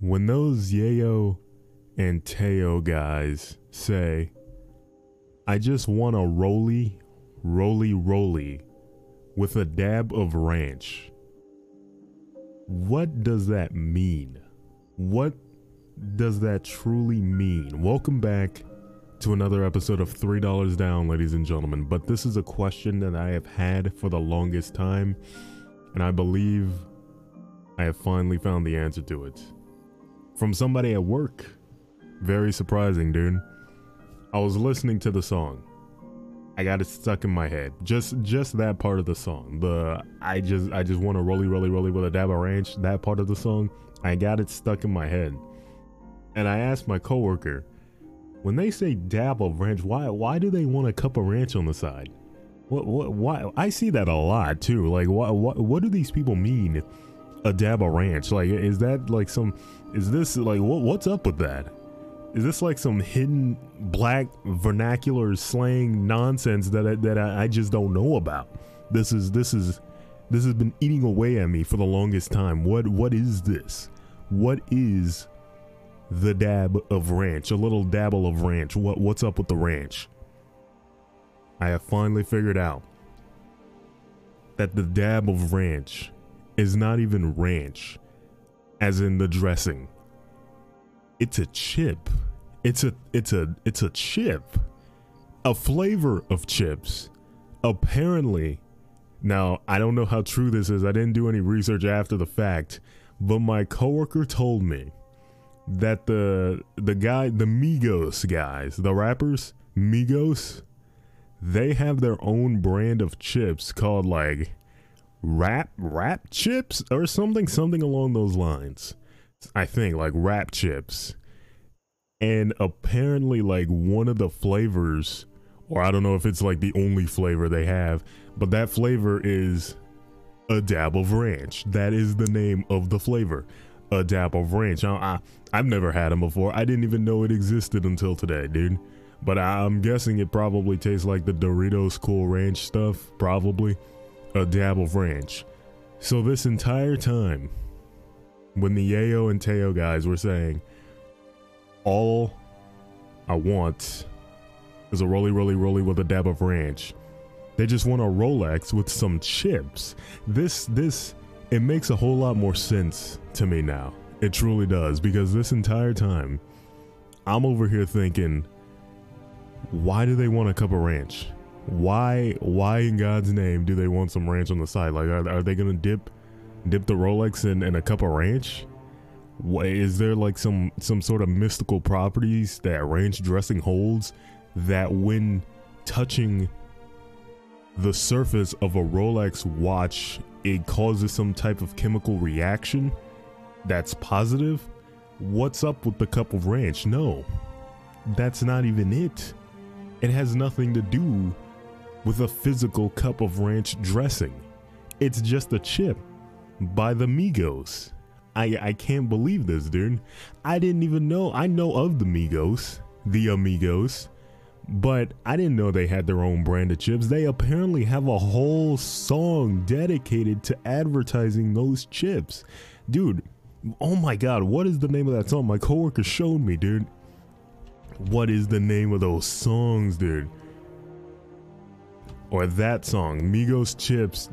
when those Yayo and Teo guys say, I just want a roly, roly, roly with a dab of ranch, what does that mean? What does that truly mean? Welcome back to another episode of $3 Down, ladies and gentlemen. But this is a question that I have had for the longest time, and I believe I have finally found the answer to it. From somebody at work. Very surprising, dude. I was listening to the song. I got it stuck in my head. Just just that part of the song. The I just I just want to rolly rolly rolly with a dab of ranch. That part of the song. I got it stuck in my head. And I asked my coworker, when they say dab of ranch, why why do they want a cup of ranch on the side? What what why I see that a lot too. Like what what what do these people mean? A dab of ranch? Like is that like some is this like what what's up with that? Is this like some hidden black vernacular slang nonsense that I, that I, I just don't know about? This is this is this has been eating away at me for the longest time. What what is this? What is the dab of ranch? A little dabble of ranch. What what's up with the ranch? I have finally figured out that the dab of ranch is not even ranch as in the dressing. It's a chip. It's a it's a it's a chip. A flavor of chips. Apparently, now I don't know how true this is. I didn't do any research after the fact, but my coworker told me that the the guy the Migos guys, the rappers, Migos, they have their own brand of chips called like rap rap chips or something something along those lines i think like rap chips. And apparently like one of the flavors or i don't know if it's like the only flavor they have but that flavor is a dab of ranch. That is the name of the flavor a dab of ranch. I, I, i've never had them before. I didn't even know it existed until today dude. But i'm guessing it probably tastes like the doritos cool ranch stuff probably a dab of ranch. So this entire time, when the Yayo and Teo guys were saying, all I want is a roly roly roly with a dab of ranch. They just want a Rolex with some chips. This this it makes a whole lot more sense to me now. It truly does because this entire time I'm over here thinking why do they want a cup of ranch? Why why in God's name do they want some ranch on the side? Like are, are they gonna dip dip the Rolex in, in a cup of ranch? Is there like some some sort of mystical properties that ranch dressing holds that when touching the surface of a Rolex watch it causes some type of chemical reaction that's positive? What's up with the cup of ranch? No. That's not even it. It has nothing to do with a physical cup of ranch dressing. It's just a chip by the Migos. I, I can't believe this, dude. I didn't even know. I know of the Migos, the Amigos, but I didn't know they had their own brand of chips. They apparently have a whole song dedicated to advertising those chips. Dude, oh my god, what is the name of that song? My coworker showed me, dude. What is the name of those songs, dude? Or that song, Migos Chips.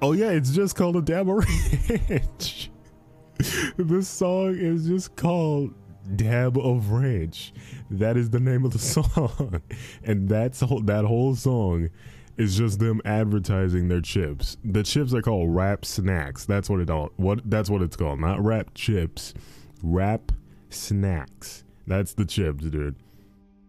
Oh yeah, it's just called a Dab of Ranch. this song is just called Dab of Ranch. That is the name of the song, and that's that whole song is just them advertising their chips. The chips are called Rap Snacks. That's what it all what that's what it's called. Not Rap Chips, Rap Snacks. That's the chips, dude.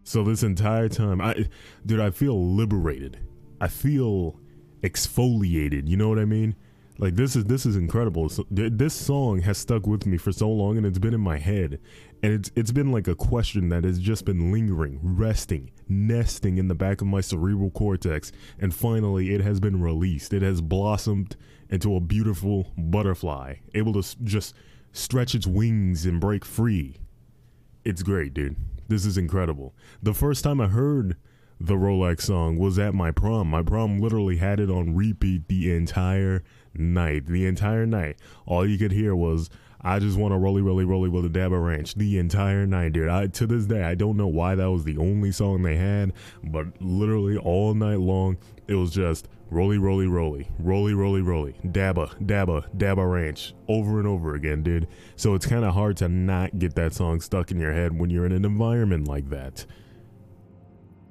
So this entire time, I, dude, I feel liberated I feel exfoliated. You know what I mean? Like this is this is incredible. So, this song has stuck with me for so long, and it's been in my head, and it's it's been like a question that has just been lingering, resting, nesting in the back of my cerebral cortex, and finally it has been released. It has blossomed into a beautiful butterfly, able to just stretch its wings and break free. It's great, dude. This is incredible. The first time I heard the Rolex song was at my prom. My prom literally had it on repeat the entire night. The entire night. All you could hear was I just want to rolly, rolly, rolly with a Dabba Ranch the entire night, dude. I, to this day, I don't know why that was the only song they had, but literally all night long, it was just rolly, rolly, rolly, rolly, rolly, rolly, Dabba, Dabba, Dabba Ranch over and over again, dude. So it's kind of hard to not get that song stuck in your head when you're in an environment like that.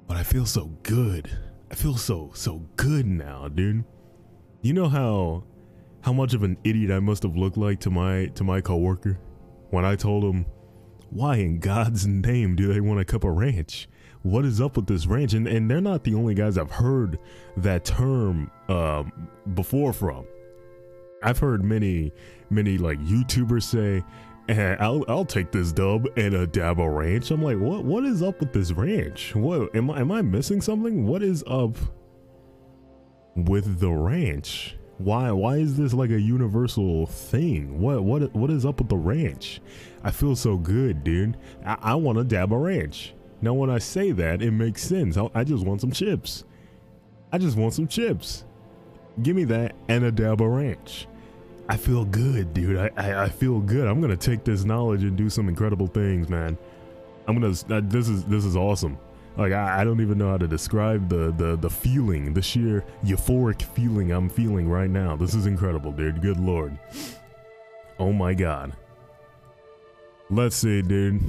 But I feel so good. I feel so, so good now, dude. You know how how much of an idiot I must have looked like to my to my coworker when I told him, "Why in God's name do they want a cup of ranch? What is up with this ranch?" And and they're not the only guys I've heard that term um, before from. I've heard many many like YouTubers say, eh, "I'll I'll take this dub and a dab of ranch." I'm like, "What what is up with this ranch? What am I am I missing something? What is up with the ranch?" Why why is this like a universal thing? What what what is up with the ranch? I feel so good, dude. I, I want a dab a ranch. Now when I say that, it makes sense. I, I just want some chips. I just want some chips. Give me that and a dab of ranch. I feel good, dude. I, I, I feel good. I'm gonna take this knowledge and do some incredible things, man. I'm gonna. Uh, this is this is awesome. Like I, I don't even know how to describe the, the the feeling, the sheer euphoric feeling I'm feeling right now. This is incredible, dude. Good lord. Oh my god. Let's see, dude.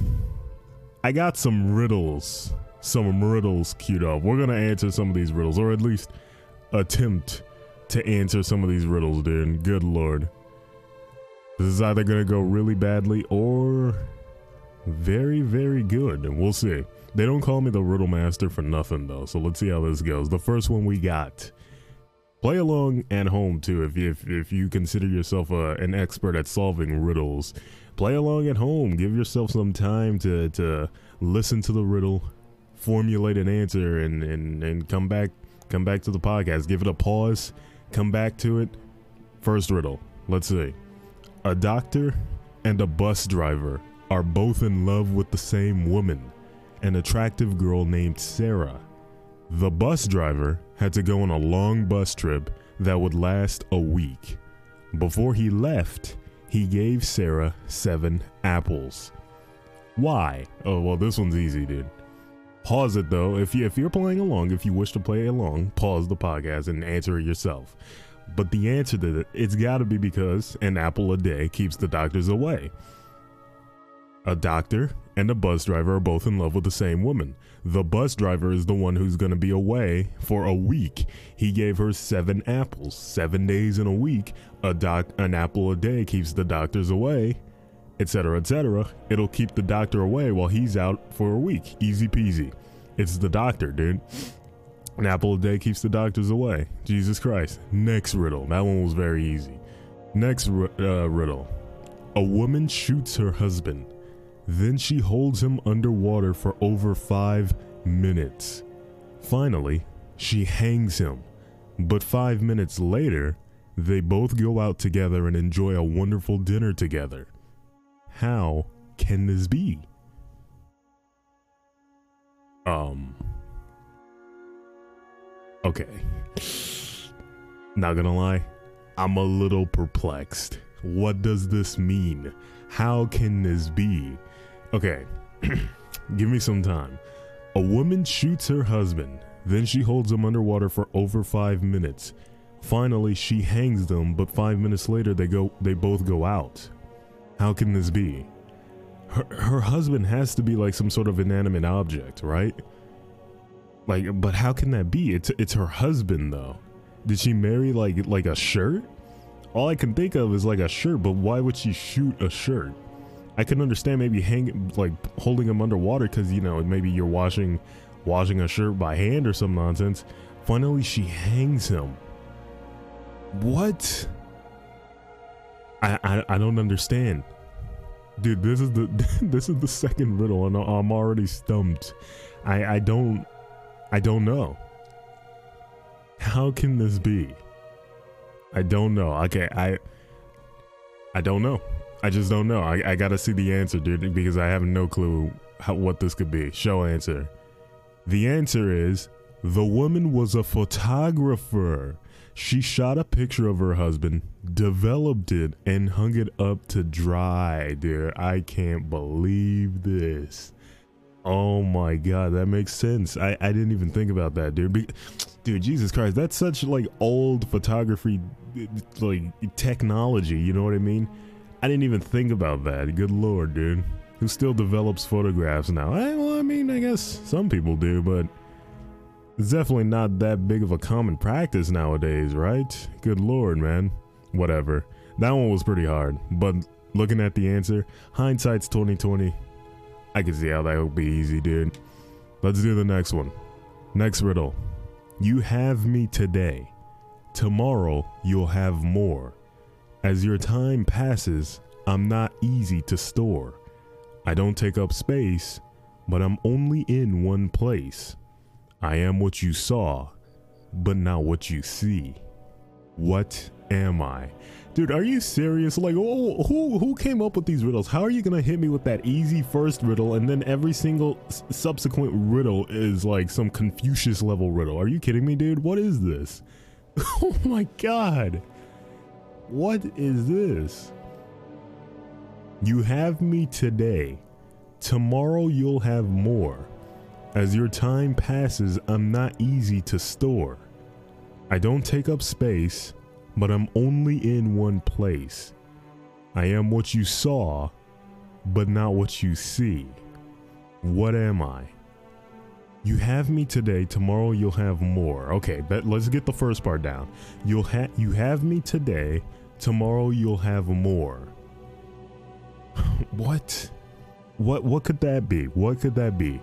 I got some riddles. Some riddles queued up. We're gonna answer some of these riddles, or at least attempt to answer some of these riddles, dude. Good lord. This is either gonna go really badly or very, very good. We'll see. They don't call me the Riddle Master for nothing though, so let's see how this goes. The first one we got. Play along at home too if if, if you consider yourself a, an expert at solving riddles. Play along at home. Give yourself some time to, to listen to the riddle, formulate an answer, and, and, and come back come back to the podcast. Give it a pause, come back to it. First riddle. Let's see. A doctor and a bus driver are both in love with the same woman an attractive girl named Sarah. The bus driver had to go on a long bus trip that would last a week. Before he left, he gave Sarah seven apples. Why? Oh, well, this one's easy, dude. Pause it though. If you if you're playing along, if you wish to play along, pause the podcast and answer it yourself. But the answer to it, it's got to be because an apple a day keeps the doctors away. A doctor and a bus driver are both in love with the same woman. The bus driver is the one who's going to be away for a week. He gave her seven apples, seven days in a week. A doc, an apple a day keeps the doctors away, etc., etc. It'll keep the doctor away while he's out for a week. Easy peasy. It's the doctor, dude. An apple a day keeps the doctors away. Jesus Christ. Next riddle. That one was very easy. Next uh, riddle. A woman shoots her husband. Then she holds him underwater for over five minutes. Finally, she hangs him. But five minutes later, they both go out together and enjoy a wonderful dinner together. How can this be? Um. Okay. Not gonna lie, I'm a little perplexed. What does this mean? How can this be? Okay, give me some time. A woman shoots her husband, then she holds him underwater for over five minutes. Finally, she hangs them, but five minutes later, they go. They both go out. How can this be? Her her husband has to be like some sort of inanimate object, right? Like, but how can that be? It's it's her husband though. Did she marry like like a shirt? All I can think of is like a shirt, but why would she shoot a shirt? I can understand maybe hanging like holding him underwater because you know maybe you're washing washing a shirt by hand or some nonsense. Finally, she hangs him. What? I I, I don't understand, dude. This is the this is the second riddle, and I'm already stumped. I I don't I don't know. How can this be? I don't know. Okay, I I don't know. I just don't know. I, I gotta see the answer, dude, because I have no clue how, what this could be. Show answer. The answer is the woman was a photographer. She shot a picture of her husband, developed it, and hung it up to dry, dude. I can't believe this. Oh my god, that makes sense. I, I didn't even think about that, dude. Be dude, Jesus Christ, that's such like old photography like technology, you know what I mean? I didn't even think about that. Good lord, dude. Who still develops photographs now? I, well, I mean, I guess some people do, but it's definitely not that big of a common practice nowadays, right? Good lord, man. Whatever. That one was pretty hard, but looking at the answer, hindsight's 2020. I can see how that would be easy, dude. Let's do the next one. Next riddle. You have me today. Tomorrow you'll have more. As your time passes, I'm not easy to store. I don't take up space, but I'm only in one place. I am what you saw, but not what you see. What am I? Dude, are you serious? Like, oh, who who came up with these riddles? How are you gonna hit me with that easy first riddle, and then every single subsequent riddle is like some Confucius level riddle? Are you kidding me, dude? What is this? oh my god! What is this? You have me today. Tomorrow you'll have more. As your time passes, I'm not easy to store. I don't take up space, but I'm only in one place. I am what you saw, but not what you see. What am I? You have me today, tomorrow you'll have more. Okay, but let's get the first part down. You'll have you have me today, tomorrow you'll have more. what? What what could that be? What could that be?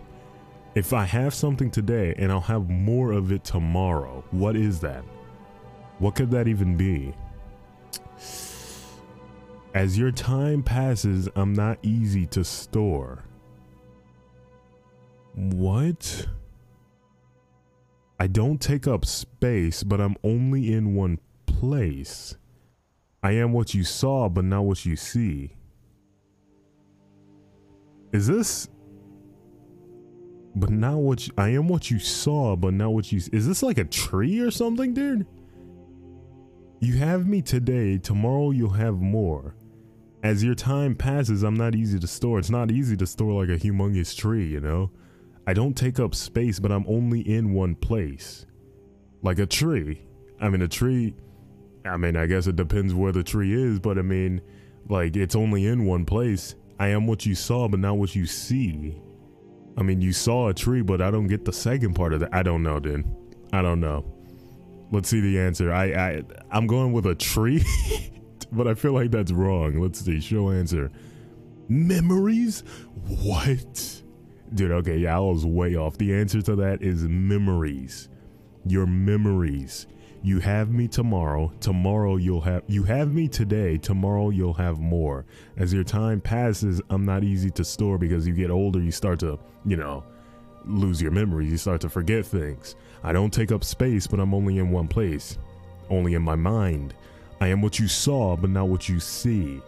If I have something today and I'll have more of it tomorrow, what is that? What could that even be? As your time passes, I'm not easy to store. What? I don't take up space, but I'm only in one place. I am what you saw, but not what you see. Is this but now what you, I am what you saw, but now what you is this like a tree or something, dude? You have me today, tomorrow you'll have more. As your time passes, I'm not easy to store. It's not easy to store like a humongous tree, you know? I don't take up space, but I'm only in one place. Like a tree. I mean, a tree, I mean, I guess it depends where the tree is, but I mean, like, it's only in one place. I am what you saw, but not what you see. I mean, you saw a tree, but I don't get the second part of that. I don't know, dude. I don't know. Let's see the answer. I, I I'm going with a tree, but I feel like that's wrong. Let's see. Show answer. Memories? What? Dude, okay, yeah, I was way off. The answer to that is memories. Your memories. You have me tomorrow. Tomorrow you'll have you have me today. Tomorrow you'll have more. As your time passes, I'm not easy to store because you get older, you start to, you know, lose your memories. You start to forget things. I don't take up space, but I'm only in one place. Only in my mind. I am what you saw, but not what you see.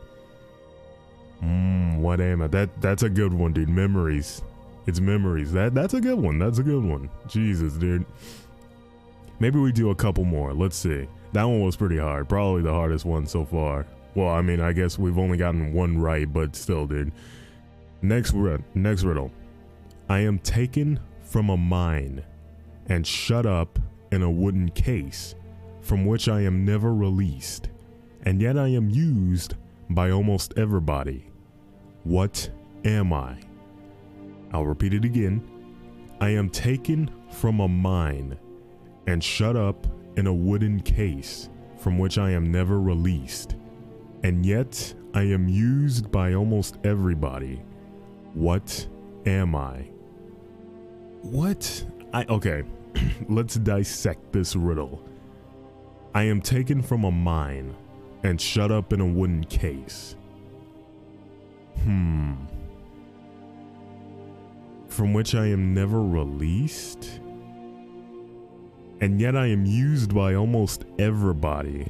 Mmm, what am I? That that's a good one, dude. Memories. It's memories. That that's a good one. That's a good one. Jesus, dude. Maybe we do a couple more. Let's see. That one was pretty hard. Probably the hardest one so far. Well, I mean, I guess we've only gotten one right, but still, dude. Next, next riddle. I am taken from a mine and shut up in a wooden case from which I am never released, and yet I am used by almost everybody. What am I? I'll repeat it again. I am taken from a mine and shut up in a wooden case from which I am never released. And yet I am used by almost everybody. What am I? What? I okay. Let's dissect this riddle. I am taken from a mine and shut up in a wooden case. Hmm. From which I am never released? And yet I am used by almost everybody.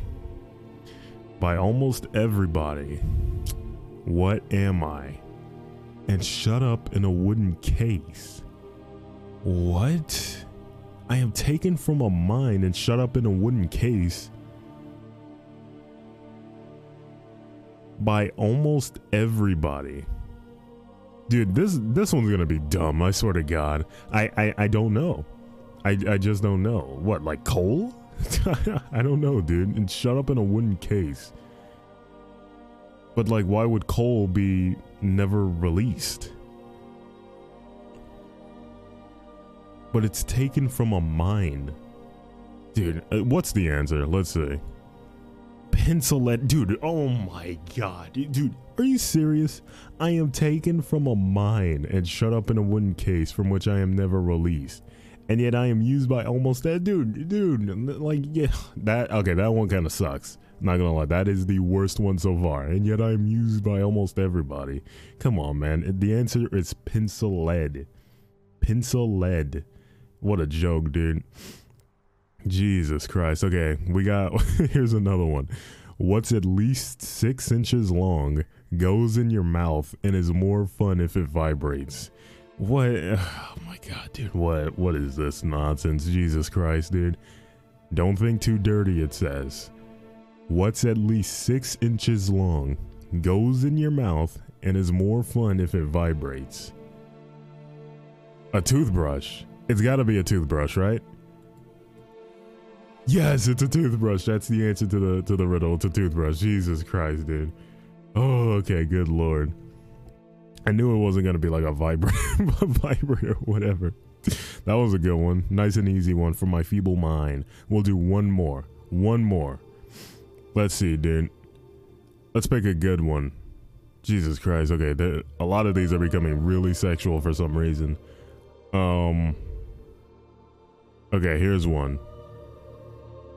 By almost everybody. What am I? And shut up in a wooden case. What? I am taken from a mine and shut up in a wooden case by almost everybody. Dude, this this one's gonna be dumb. I swear to God, I I, I don't know. I I just don't know. What like coal? I don't know, dude. And shut up in a wooden case. But like, why would coal be never released? But it's taken from a mine. Dude, uh, what's the answer? Let's see. Pencil lead, dude. Oh my god, dude. Are you serious? I am taken from a mine and shut up in a wooden case from which I am never released. And yet I am used by almost that dude, dude. Like, yeah, that okay, that one kind of sucks. Not gonna lie, that is the worst one so far. And yet I am used by almost everybody. Come on, man. The answer is pencil lead. Pencil lead. What a joke, dude. Jesus Christ. Okay, we got here's another one. What's at least six inches long, goes in your mouth, and is more fun if it vibrates. What? Oh my god, dude. What? What is this nonsense? Jesus Christ, dude. Don't think too dirty, it says. What's at least six inches long, goes in your mouth, and is more fun if it vibrates. A toothbrush. It's gotta be a toothbrush, right? Yes, it's a toothbrush. That's the answer to the to the riddle. It's a toothbrush. Jesus Christ, dude. Oh, okay. Good lord. I knew it wasn't gonna be like a vibrator, vibrator, whatever. That was a good one. Nice and easy one for my feeble mind. We'll do one more. One more. Let's see, dude. Let's pick a good one. Jesus Christ. Okay, a lot of these are becoming really sexual for some reason. Um. Okay, here's one.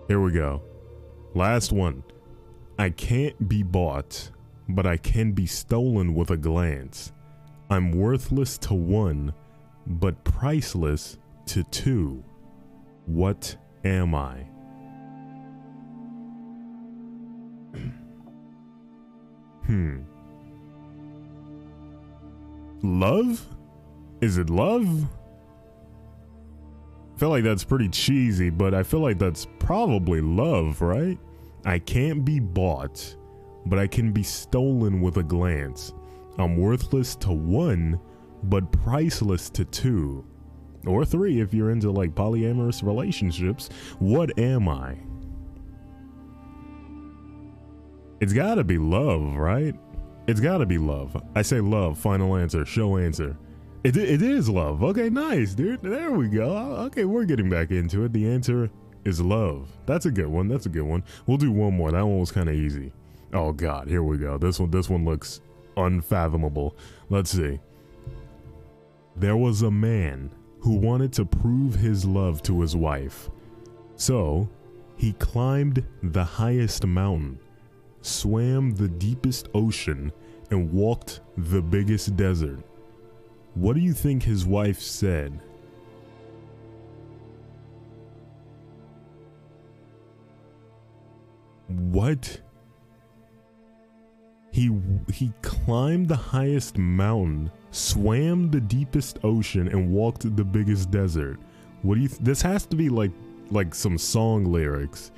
Here we go. Last one. I can't be bought, but I can be stolen with a glance. I'm worthless to one, but priceless to two. What am I? hmm. Love? Is it love? I feel like that's pretty cheesy, but I feel like that's probably love, right? I can't be bought, but I can be stolen with a glance. I'm worthless to one, but priceless to two. Or three if you're into like polyamorous relationships. What am I? It's gotta be love, right? It's gotta be love. I say love, final answer, show answer. It, it is love. Okay, nice, dude. There we go. Okay, we're getting back into it. The answer is love. That's a good one. That's a good one. We'll do one more. That one was kind of easy. Oh God, here we go. This one, this one looks unfathomable. Let's see. There was a man who wanted to prove his love to his wife. So, he climbed the highest mountain, swam the deepest ocean, and walked the biggest desert. What do you think his wife said? What? He he climbed the highest mountain, swam the deepest ocean, and walked the biggest desert. What do you? Th- this has to be like like some song lyrics.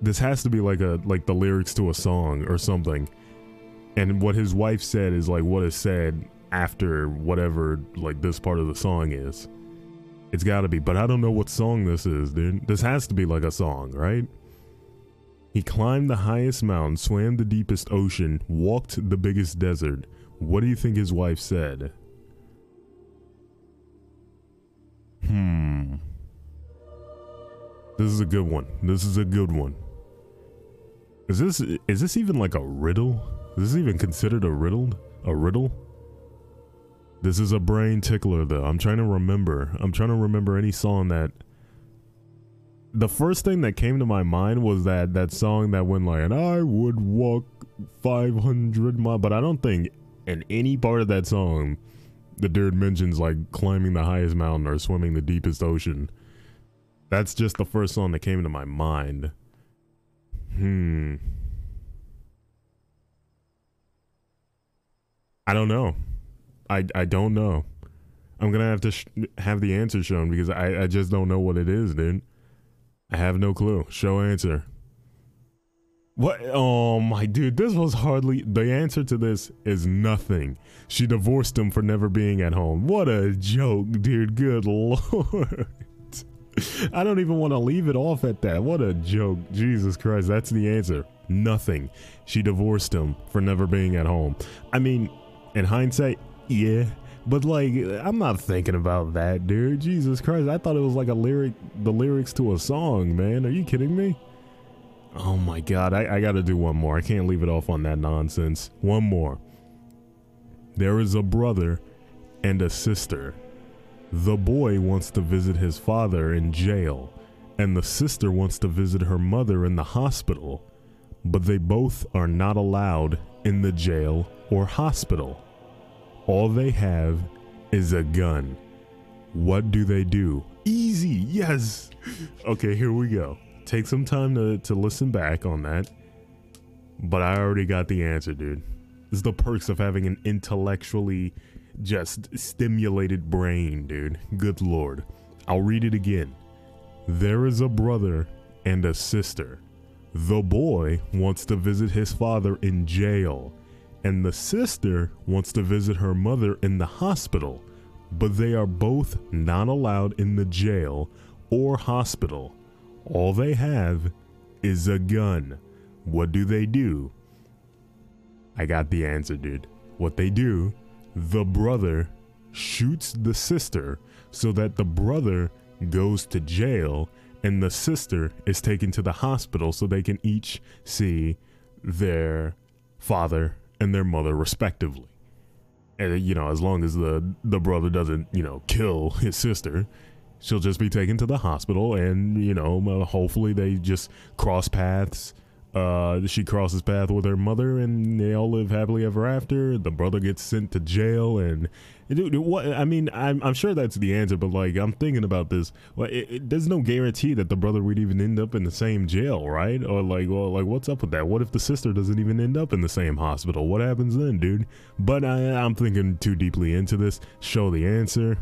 This has to be like a like the lyrics to a song or something. And what his wife said is like what is said after whatever like this part of the song is. It's got to be, but I don't know what song this is, dude. This has to be like a song, right? He climbed the highest mountain, swam the deepest ocean, walked the biggest desert. What do you think his wife said? Hmm. This is a good one. This is a good one. Is this is this even like a riddle? Is this even considered a riddle? A riddle? This is a brain tickler though. I'm trying to remember. I'm trying to remember any song that the first thing that came to my mind was that that song that went like and I would walk 500 miles but I don't think in any part of that song the dude mentions like climbing the highest mountain or swimming the deepest ocean. That's just the first song that came to my mind. Hmm. I don't know. I I don't know. I'm gonna have to sh- have the answer shown because I, I just don't know what it is, dude. I have no clue. Show answer. What? Oh my dude, this was hardly the answer to this is nothing. She divorced him for never being at home. What a joke, dude. Good lord. I don't even want to leave it off at that. What a joke. Jesus Christ, that's the answer. Nothing. She divorced him for never being at home. I mean, in hindsight, yeah. But like, I'm not thinking about that, dude. Jesus Christ, I thought it was like a lyric, the lyrics to a song, man. Are you kidding me? Oh my god, I, I gotta do one more. I can't leave it off on that nonsense. One more. There is a brother and a sister. The boy wants to visit his father in jail, and the sister wants to visit her mother in the hospital, but they both are not allowed in the jail or hospital. All they have is a gun. What do they do? Easy, yes. Okay, here we go. Take some time to, to listen back on that. But I already got the answer, dude. Is the perks of having an intellectually just stimulated brain, dude. Good lord. I'll read it again. There is a brother and a sister. The boy wants to visit his father in jail, and the sister wants to visit her mother in the hospital, but they are both not allowed in the jail or hospital. All they have is a gun. What do they do? I got the answer, dude. What they do, the brother shoots the sister so that the brother goes to jail and the sister is taken to the hospital so they can each see their father and their mother respectively. And you know, as long as the the brother doesn't, you know, kill his sister, she'll just be taken to the hospital and you know hopefully they just cross paths uh, she crosses path with her mother and they all live happily ever after the brother gets sent to jail and dude, what i mean I'm, I'm sure that's the answer but like i'm thinking about this well it, it, there's no guarantee that the brother would even end up in the same jail right or like well like what's up with that what if the sister doesn't even end up in the same hospital what happens then dude but I, i'm thinking too deeply into this show the answer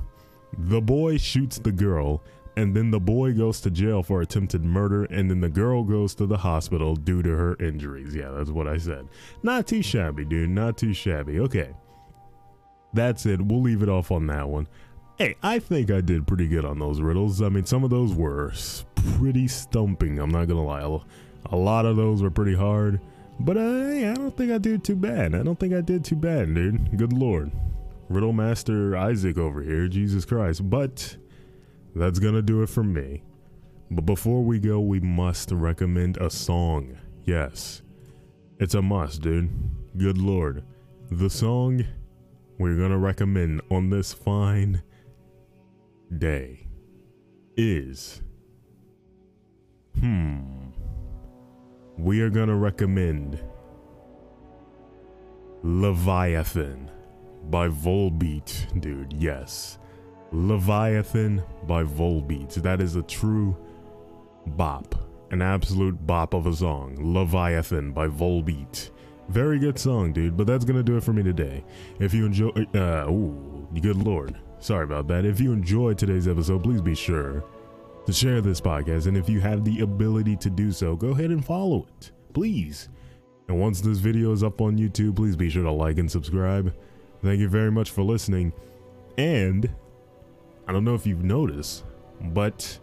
the boy shoots the girl, and then the boy goes to jail for attempted murder, and then the girl goes to the hospital due to her injuries. Yeah, that's what I said. Not too shabby, dude. Not too shabby. Okay. That's it. We'll leave it off on that one. Hey, I think I did pretty good on those riddles. I mean, some of those were pretty stumping, I'm not gonna lie. A lot of those were pretty hard. But uh, I don't think I did too bad. I don't think I did too bad, dude. Good lord. Riddle Master Isaac over here, Jesus Christ. But that's gonna do it for me. But before we go, we must recommend a song. Yes, it's a must, dude. Good lord. The song we're gonna recommend on this fine day is. Hmm. We are gonna recommend Leviathan by Volbeat, dude. Yes. Leviathan by Volbeat. That is a true bop. An absolute bop of a song. Leviathan by Volbeat. Very good song, dude, but that's gonna do it for me today. If you enjoy, uh, ooh, good lord. Sorry about that. If you enjoyed today's episode, please be sure to share this podcast. And if you have the ability to do so, go ahead and follow it, please. And once this video is up on YouTube, please be sure to like and subscribe. Thank you very much for listening. And I don't know if you've noticed, but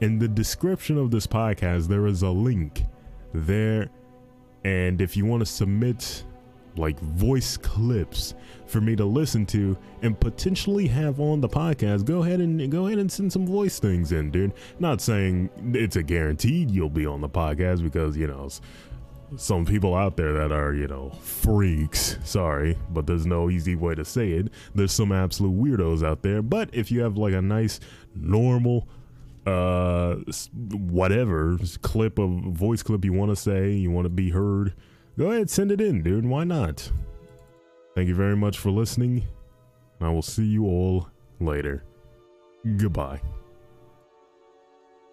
in the description of this podcast, there is a link there. And if you want to submit like voice clips for me to listen to and potentially have on the podcast, go ahead and go ahead and send some voice things in, dude. Not saying it's a guaranteed you'll be on the podcast because, you know, some people out there that are, you know, freaks. Sorry, but there's no easy way to say it. There's some absolute weirdos out there. But if you have like a nice, normal, uh, whatever clip of voice clip you want to say, you want to be heard, go ahead, send it in, dude. Why not? Thank you very much for listening. I will see you all later. Goodbye.